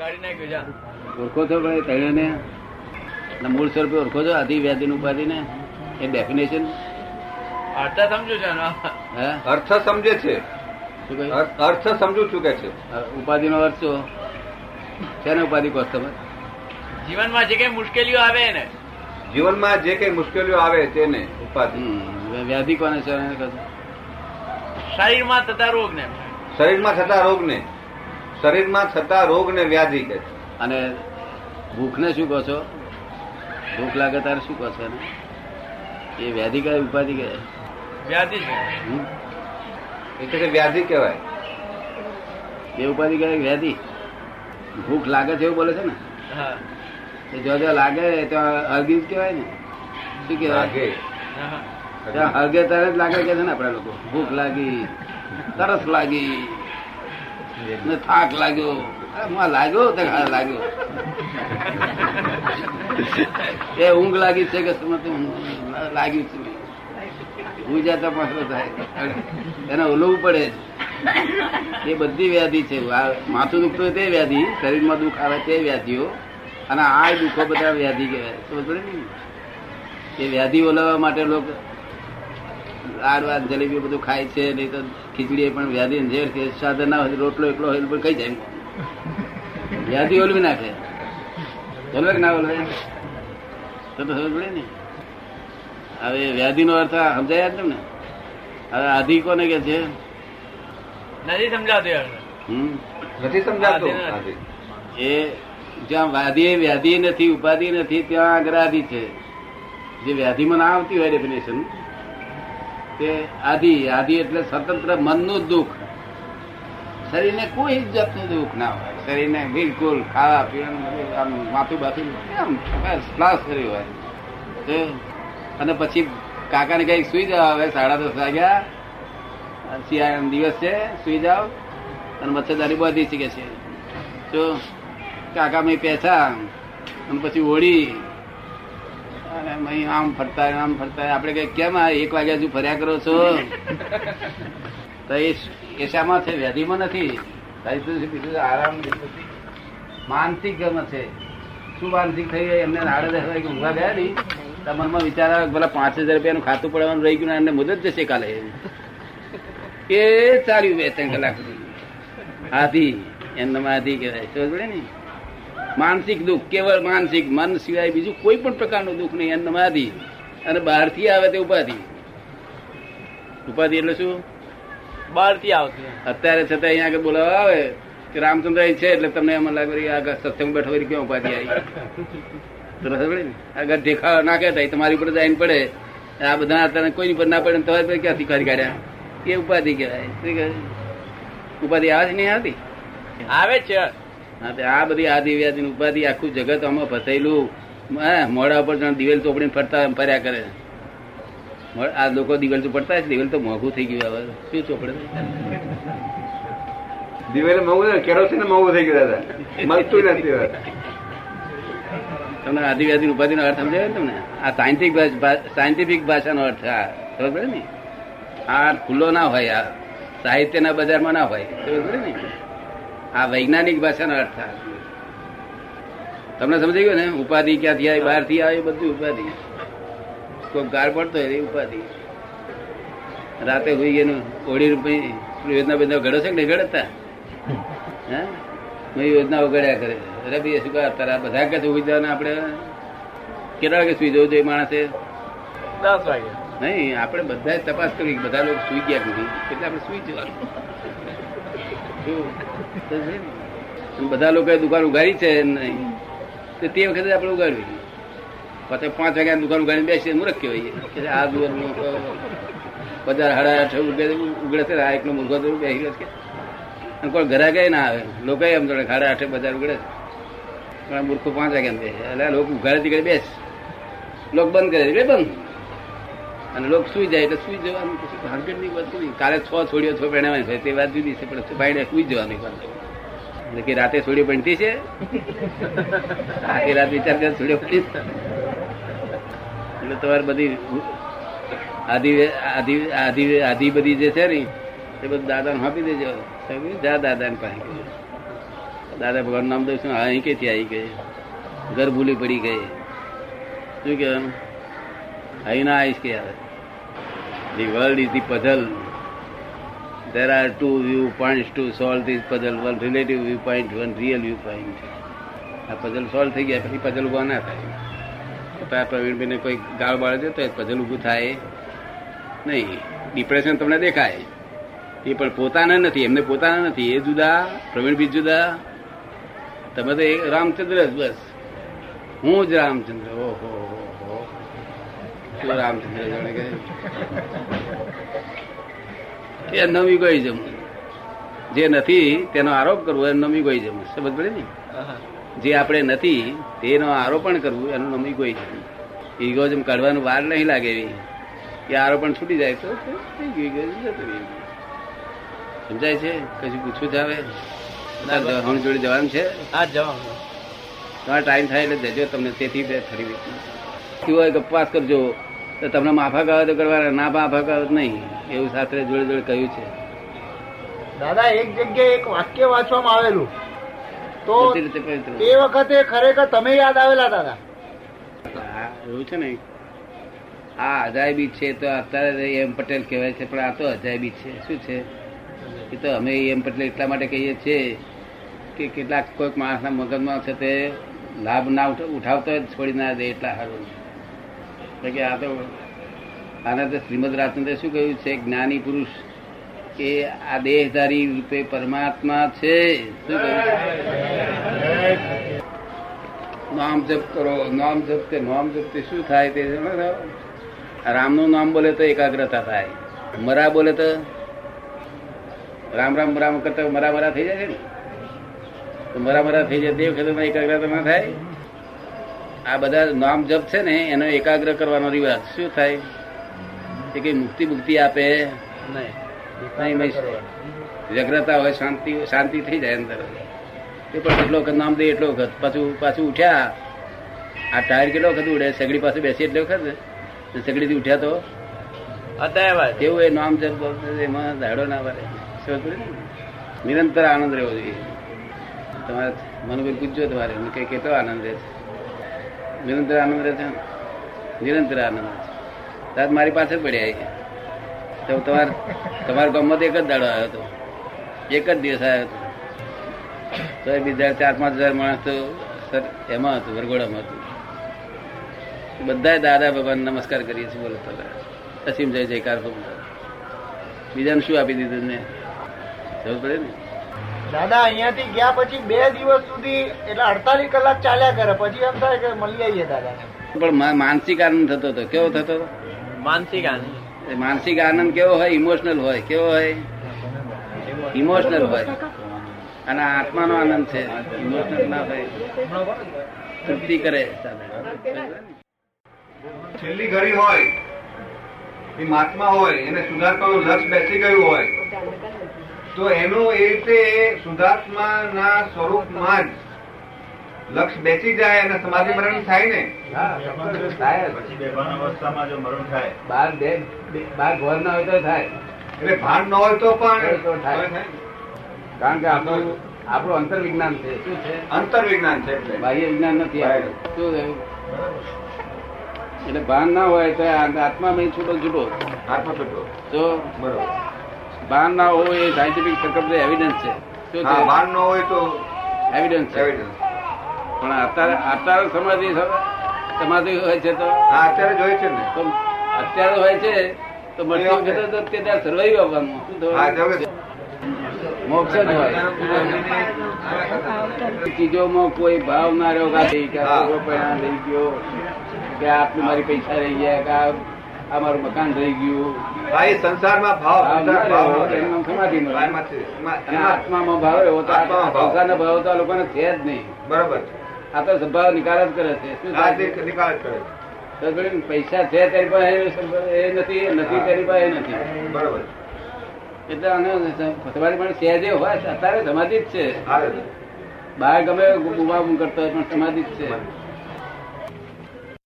કાઢી નાખ્યું જા. ઓળખો છો ભાઈ તૈણને ના મૂળ સ્વરૂપે ઓળખો છો? આધિ વ્યાધિ ઉપાધિ ને એ ડેફિનેશન અર્થ સમજુ છે એનો. હે? અર્થ સમજે છે. અર્થ- અર્થ છું કે છે. ઉપાધિ નો અર્થ શું? શેને ઉપાધિ કહો તમે? જીવનમાં જે કઈ મુશ્કેલીઓ આવે ને જીવનમાં જે કઈ મુશ્કેલીઓ આવે તેને ઉપાધિ. વ્યાધિ કોને છે એને શરીરમાં થતા રોગ ને શરીરમાં થતા રોગને. શરીરમાં થતા રોગને વ્યાધિ કહે છે. અને ભૂખને શું કહો છો? ભૂખ લાગે તારે શું કહો છો એને? એ વ્યાધિ કહેવાય ઉપાધિ કહેવાય? વ્યાધિ? એટલે કે વ્યાધિ કહેવાય. એ ઉપાધિ કહેવાય વ્યાધિ? ભૂખ લાગે છે એવું બોલે છે ને? એ જો જો લાગે ત્યાં હળગી જ કહેવાય ને. શું કહેવાય? લાગે. હા. ત્યાં હળગે ત્યારે જ લાગે કે છે ને આપડા લોકો? ભૂખ લાગી તરસ લાગી. થાક લાગ્યો. લાગ્યો લાગ્યો? એ ઊંઘ લાગી છે કે લાગ્યું છે. હું જતા પાછો થાય. એને ઓલવું પડે એ બધી વ્યાધિ છે. માથું દુખતું તે વ્યાધિ, શરીરમાં દુખ આવે તે વ્યાધિઓ, અને આ દુઃખો બધા વ્યાધિ કહેવાય. એ વ્યાધિ ઓલવવા માટે લોકો લાડવા જલેબી બધું ખાય છે નહીં તો ખીચડી પણ વ્યાધિ ઝેર છે. સાધન ના હોય રોટલો એકલો હોય પણ કઈ જાય? વ્યાધિ ઓલવી નાખે. ઓલવે ના ઓલવે? તો તો સમજ પડે ને. હવે વ્યાધિ નો અર્થ સમજાય જ તમને? હવે આધિ કોને કે છે? નથી સમજાતું યાર. હમ? નથી સમજાતું. એ જ્યાં વ્યાધિ વ્યાધિ નથી ઉપાધિ નથી ત્યાં અગ્રાધિ છે. જે વ્યાધિમાં ના આવતી હોય ડેફિનેશન તે આધિ આધિ એટલે સ્વતંત્ર મનનું દુઃખ. શરીરને કોઈ જાતનું દુઃખ ના હોય. શરીરને બિલકુલ ખાવા પીવાનું આમ માથું બાથું આમ બસ ક્લાસ કર્યું હોય. અને પછી કાકાને કઈ સુઈ જાવ હવે, સાડા દસ વાગ્યા. શિયાળાનો દિવસ છે, સુઈ જાવ અને મચ્છરદારી બાંધી શીખે છે. તો કાકા મેં પેસા અને પછી ઓળી અને મહી આમ ફરતા આમ ફરતા આપણે કઈ કેમ આ એક વાગ્યા હજુ ફર્યા કરો છો? તો એ શામાં છે વ્યાધિમાં નથી. તારી તો બીજું આરામ માનસિક ગમ છે. શું માનસિક થઈ ગયા એમને આડે દસ વાગે ઊંઘા ગયા નહીં. તમારમાં વિચાર આવે પેલા પાંચ હજાર રૂપિયાનું ખાતું પડવાનું રહી ગયું ને એમને મુદત જશે કાલે. એ ચાલ્યું બે ત્રણ કલાક સુધી. આધી એમનામાં આધી કહેવાય. સમજ પડે ને. માનસિક દુઃખ કેવળ માનસિક મન સિવાય બીજું કોઈ પણ પ્રકારનું દુઃખ નહીં એમનામાં આધી અને બહારથી આવે તે ઉપાધિ. ઉપાધિ એટલે શું? બહારથી આવતું અત્યારે છતાં અહીંયા આગળ બોલાવવા આવે કે રામચંદ્ર અહીં છે એટલે તમને એમ લાગે આગળ સત્સંગ બેઠો ક્યાં ઉપાધિ આવી? આગળ દેખાવ ના કહેતા તમારી ઉપર જઈને પડે. આ બધા અત્યારે કોઈ પર ના પડે તમારી પર ક્યાંથી કરી કાઢ્યા? એ ઉપાધિ કહેવાય. ઉપાધિ આવે છે નહીં આવતી આવે છે. આ બધી આદિ વ્યાધિ ઉપાધિ આખું જગત આમાં ફસાયેલું મોડા ઉપર જાણે દિવેલ ચોપડીને ફરતા ફર્યા કરે. આ લોકો દિવેલ તો પડતા છે દિવેલ તો મોંઘું થઈ ગયું હવે. શું ચોપડે? દિવેલ મોંઘું કેરોસીન મોંઘું થઈ ગયું દાદા. મળતું નથી તમને આદિવ્યાધિ ઉપાધિ નો અર્થ સમજાય તમને? આ સાયન્ટિફિક સાયન્ટિફિક ભાષાનો અર્થ આ. ખબર પડે ને? આ ખુલ્લો ના હોય આ સાહિત્યના બજારમાં ના હોય. ખબર પડે ને? આ વૈજ્ઞાનિક ભાષાનો અર્થ થાય તમને સમજાઈ ગયું ને? ઉપાધિ ક્યાંથી આવી? બહારથી આવી? બધું ઉપાધિ. કોઈ ગાર પડતો હોય ઉપાધિ. રાતે હોઈ ગયું ઓળી રૂપિયા યોજના બધા ઘડો છે કે નહીં? ઘડતા? હે? યોજના ઉગાડ્યા કરે. અરે ભાઈ શું કહે તારા બધા કે સુઈ જવાના આપણે. કેટલા વાગે સુઈ જવું જોઈએ માણસે? દસ વાગે. નહીં આપણે બધા તપાસ કરી બધા લોકો સુઈ ગયા નહીં? એટલે આપણે સુઈ જવાનું. ને. બધા લોકોએ દુકાન ઉગાડી છે નહીં. તો તે વખતે આપણે ઉગાડવી પછી પાંચ વાગ્યા દુકાન ઉગાડીને બેસીએ, મૂર્ખ કહેવાય. કે આ દુકાન બજાર હાડા આઠ રૂપિયા ઉગડે છે, આ એકનો મૂર્ખો તો બેસી રહ્યો છે. અને કોઈ ઘરા ગઈ ના આવે. લોકો એમ જોડે સાડા આઠે બજાર ઉગડે છે. પણ મૂર્ખો પાંચ વાગ્યા બેસે. એટલે લોકો ઉઘાડે કરી બેસ. લોક બંધ કરે એટલે બંધ. અને લોક સુઈ જાય એટલે સુઈ જવાનું પછી ભાગડની વાત નહીં કાલે છ છોડીઓ છો પહેણાવાની છે તે વાત જુદી છે, પણ છુપાઈને સુઈ જવાની વાત. એટલે કે રાતે છોડીઓ પહેણતી છે? આખી રાત વિચાર કરે, છોડીઓ પડી એટલે તમારે બધી આધી આધી આધી આધી બધી જે છે ને, એ બધું દાદાને આપી દેજો? જા દાદાને પાસે દાદા ભગવાન નામ દઉં છું અહીં કેથી આવી ગઈ? ઘર ભૂલી પડી ગઈ. શું કહેવાનું? અહીં ના આવીશ કે યાર the world is the puzzle there are two viewpoints to solve this puzzle. One relative viewpoint, one real viewpoint. આ પઝલ સોલ્વ થઈ ગયા પછી પઝલ ઊભા ના થાય. પ્રવીણભાઈને કોઈ ગાળ બાળ દે તો પઝલ ઊભું થાય. નહીં. ડિપ્રેશન તમને દેખાય. એ પણ પોતાના નથી. એમને પોતાના નથી. એ જુદા, પ્રવીણભાઈ જુદા. તમે તો રામચંદ્ર જ બસ. હું જ રામચંદ્ર. ઓહો. શું રામચંદ્ર જાણે કે. એ નવી જમું. જે નથી તેનો આરોપ કરવો એનો નમી ગોઈઝમ સમજ પડે ને? જે આપણે નથી તેનો આરોપણ કરવું એનું નમી ગોઈઝમ ઇગોઝમ કાઢવાનું વાર નહીં લાગે એવી. એ આરોપણ છૂટી જાય તો. સમજાય છે? કશું પૂછવું જ આવે હમ જોડે જવાનું છે? હા જવાનું. તમારે ટાઈમ થાય એટલે જજો તમને તેથી બે ફરી હોય કરજો. તો તમને માફા આવે તો કરવાના ના માફા કહો નહીં. એવું શાસ્ત્રે જોડે જોડે કહ્યું છે. દાદા એક જગ્યાએ એક વાક્ય વાંચવામાં આવેલું. તો તે એ વખતે ખરેખર તમે યાદ આવેલા દાદા? આ એવું છે ને. આ અજાયબી છે તો અત્યારે એમ પટેલ કહેવાય છે પણ આ તો અજાયબી છે. શું છે? એ તો અમે એમ પટેલ એટલા માટે કહીએ છીએ કે કેટલાક કોઈક માણસના મગજમાં છે તે લાભ ના ઉઠાવતો જ છોડી ના દે એટલા સારું. કે આ તો આના તો શ્રીમદ રાજચંદ્ર શું કહ્યું છે? જ્ઞાની પુરુષ કે આ દેહધારી રૂપે પરમાત્મા છે. શું કહ્યું? નામ જપ કરો, નામ જપ તે નામ જપ તે શું થાય તે? રામનું નામ બોલે તો એકાગ્રતા થાય. મરા બોલે તો રામ રામ રામ કરતા મરા મરા થઈ જાય ને? તો મરા મરા થઈ જાય તે વખતે એકાગ્રતા ના થાય. આ બધા નામ જપ છે ને એનો એકાગ્ર કરવાનો રિવાજ. શું થાય? એ કઈ મુક્તિ મુક્તિ આપે? નહીં. વ્યગ્રતા હોય શાંતિ શાંતિ થઈ જાય અંદર. એ પણ એટલો વખત નામ દે એટલો વખત. પાછું પાછું ઉઠ્યા. આ ટાયર કેટલો વખત ઉડે? સગડી પાસે બેસી એટલો વખત સગડીથી ઉઠ્યા તો? એવું એ નામ જપ? એમાં દાડો ના પડી? નિરંતર આનંદ રહેવો જોઈએ. તમારે મનુભાઈ પૂછજો તમારે. કઈ કેટલો આનંદ રહે છે નિરંતર આનંદ રહે છે? નિરંતર આનંદ તાર મારી પાસે પડ્યા એ. તો તમારે, તમારા ગામમાં તો એક જ દાડો આવ્યો હતો. એક જ દિવસ આવ્યો હતો. તો બીજા ચાર પાંચ હજાર માણસ તો સર, એમાં હતું, વરઘોડામાં હતું. બધા દાદા ભગવાન નમસ્કાર કરીએ છીએ, બોલો તો અસીમ જય જયકાર બીજાને શું આપી દીધું ને જરૂર પડે ને? દાદા અહીંયાથી ગયા પછી બે દિવસ સુધી એટલે અડતાલીસ કલાક ચાલ્યા કરે. પછી એમ થાય કે મળી આવીએ દાદા. પણ માનસિક આનંદ થતો હતો. કેવો થતો હતો? માનસિક આનંદ. એ માનસિક આનંદ કેવો હોય? ઇમોશનલ હોય. કેવો હોય? ઇમોશનલ હોય. અને આત્માનો આનંદ છે. ઇમોશનલ ના હોય. તૃપ્તિ કરે. છેલ્લી ઘડી હોય એ મહાત્મા હોય એને સુધાર્થમાનું લક્ષ બેસી ગયું હોય તો એનું એ રીતે સુધાર્થમાના સ્વરૂપમાં જ લક્ષ બેસી જાય અને સમાધિ મરણ થાય ને? પછી બેભાન અવસ્થામાં જો મરણ થાય. બાર બે બાર ઘોર ના હોય તો થાય. એટલે ભાન ન હોય તો પણ થાય. થાય. કારણ કે આપણું આપણું અંતર વિજ્ઞાન છે. શું છે? અંતર વિજ્ઞાન છે બાહ્ય વિજ્ઞાન નથી. શું થયું? એટલે ભાન ના હોય તો આત્મા મેં છૂટો છૂટો. આત્મા છૂટો. તો? બરોબર. ભાન ના હોય એ સાયન્ટિફિક સકમ એવિડન્સ છે શું છે ભાન ન હોય તો એવિડન્સ છે. પણ અત્યારે અત્યારે સમાધિ સમાધિ હોય છે તો? હા અત્યારે જોઈએ છે ને. તો અત્યારે હોય છે તો મરતી વખતે તો તે ત્યાં સર્વાઈવ આવવાનું. શું હા થયું? જો મોક્ષ જ હોય. ચીજોમાં કોઈ ભાવ ના રહ્યો કે આ થઈ ગયા, હા. રહી ગયો કે આટલું મારી પૈસા રહી ગયા કે આ આ મારું મકાન રહી ગયું. ભાઈ એ સંસારમાં ભાવ સમાધિ એમાં- એમાં- આત્મામાં ભાવ તો ભાવ. સંસારના ભાવ તો આ લોકોને છે જ નહીં. બરોબર આ તો સ્વભાવ નિકાલ જ કરે છે. શું? નિકાલ જ કરે છે. પૈસા છે તેની પાસે એ નથી નથી તેની પાસે એ નથી. બરાબર એટલે આને તમારી પણ સહેજે હોય અત્યારે સમાધિ જ છે. બહાર ગમે બુમા કરતો હોય પણ સમાધિ જ છે.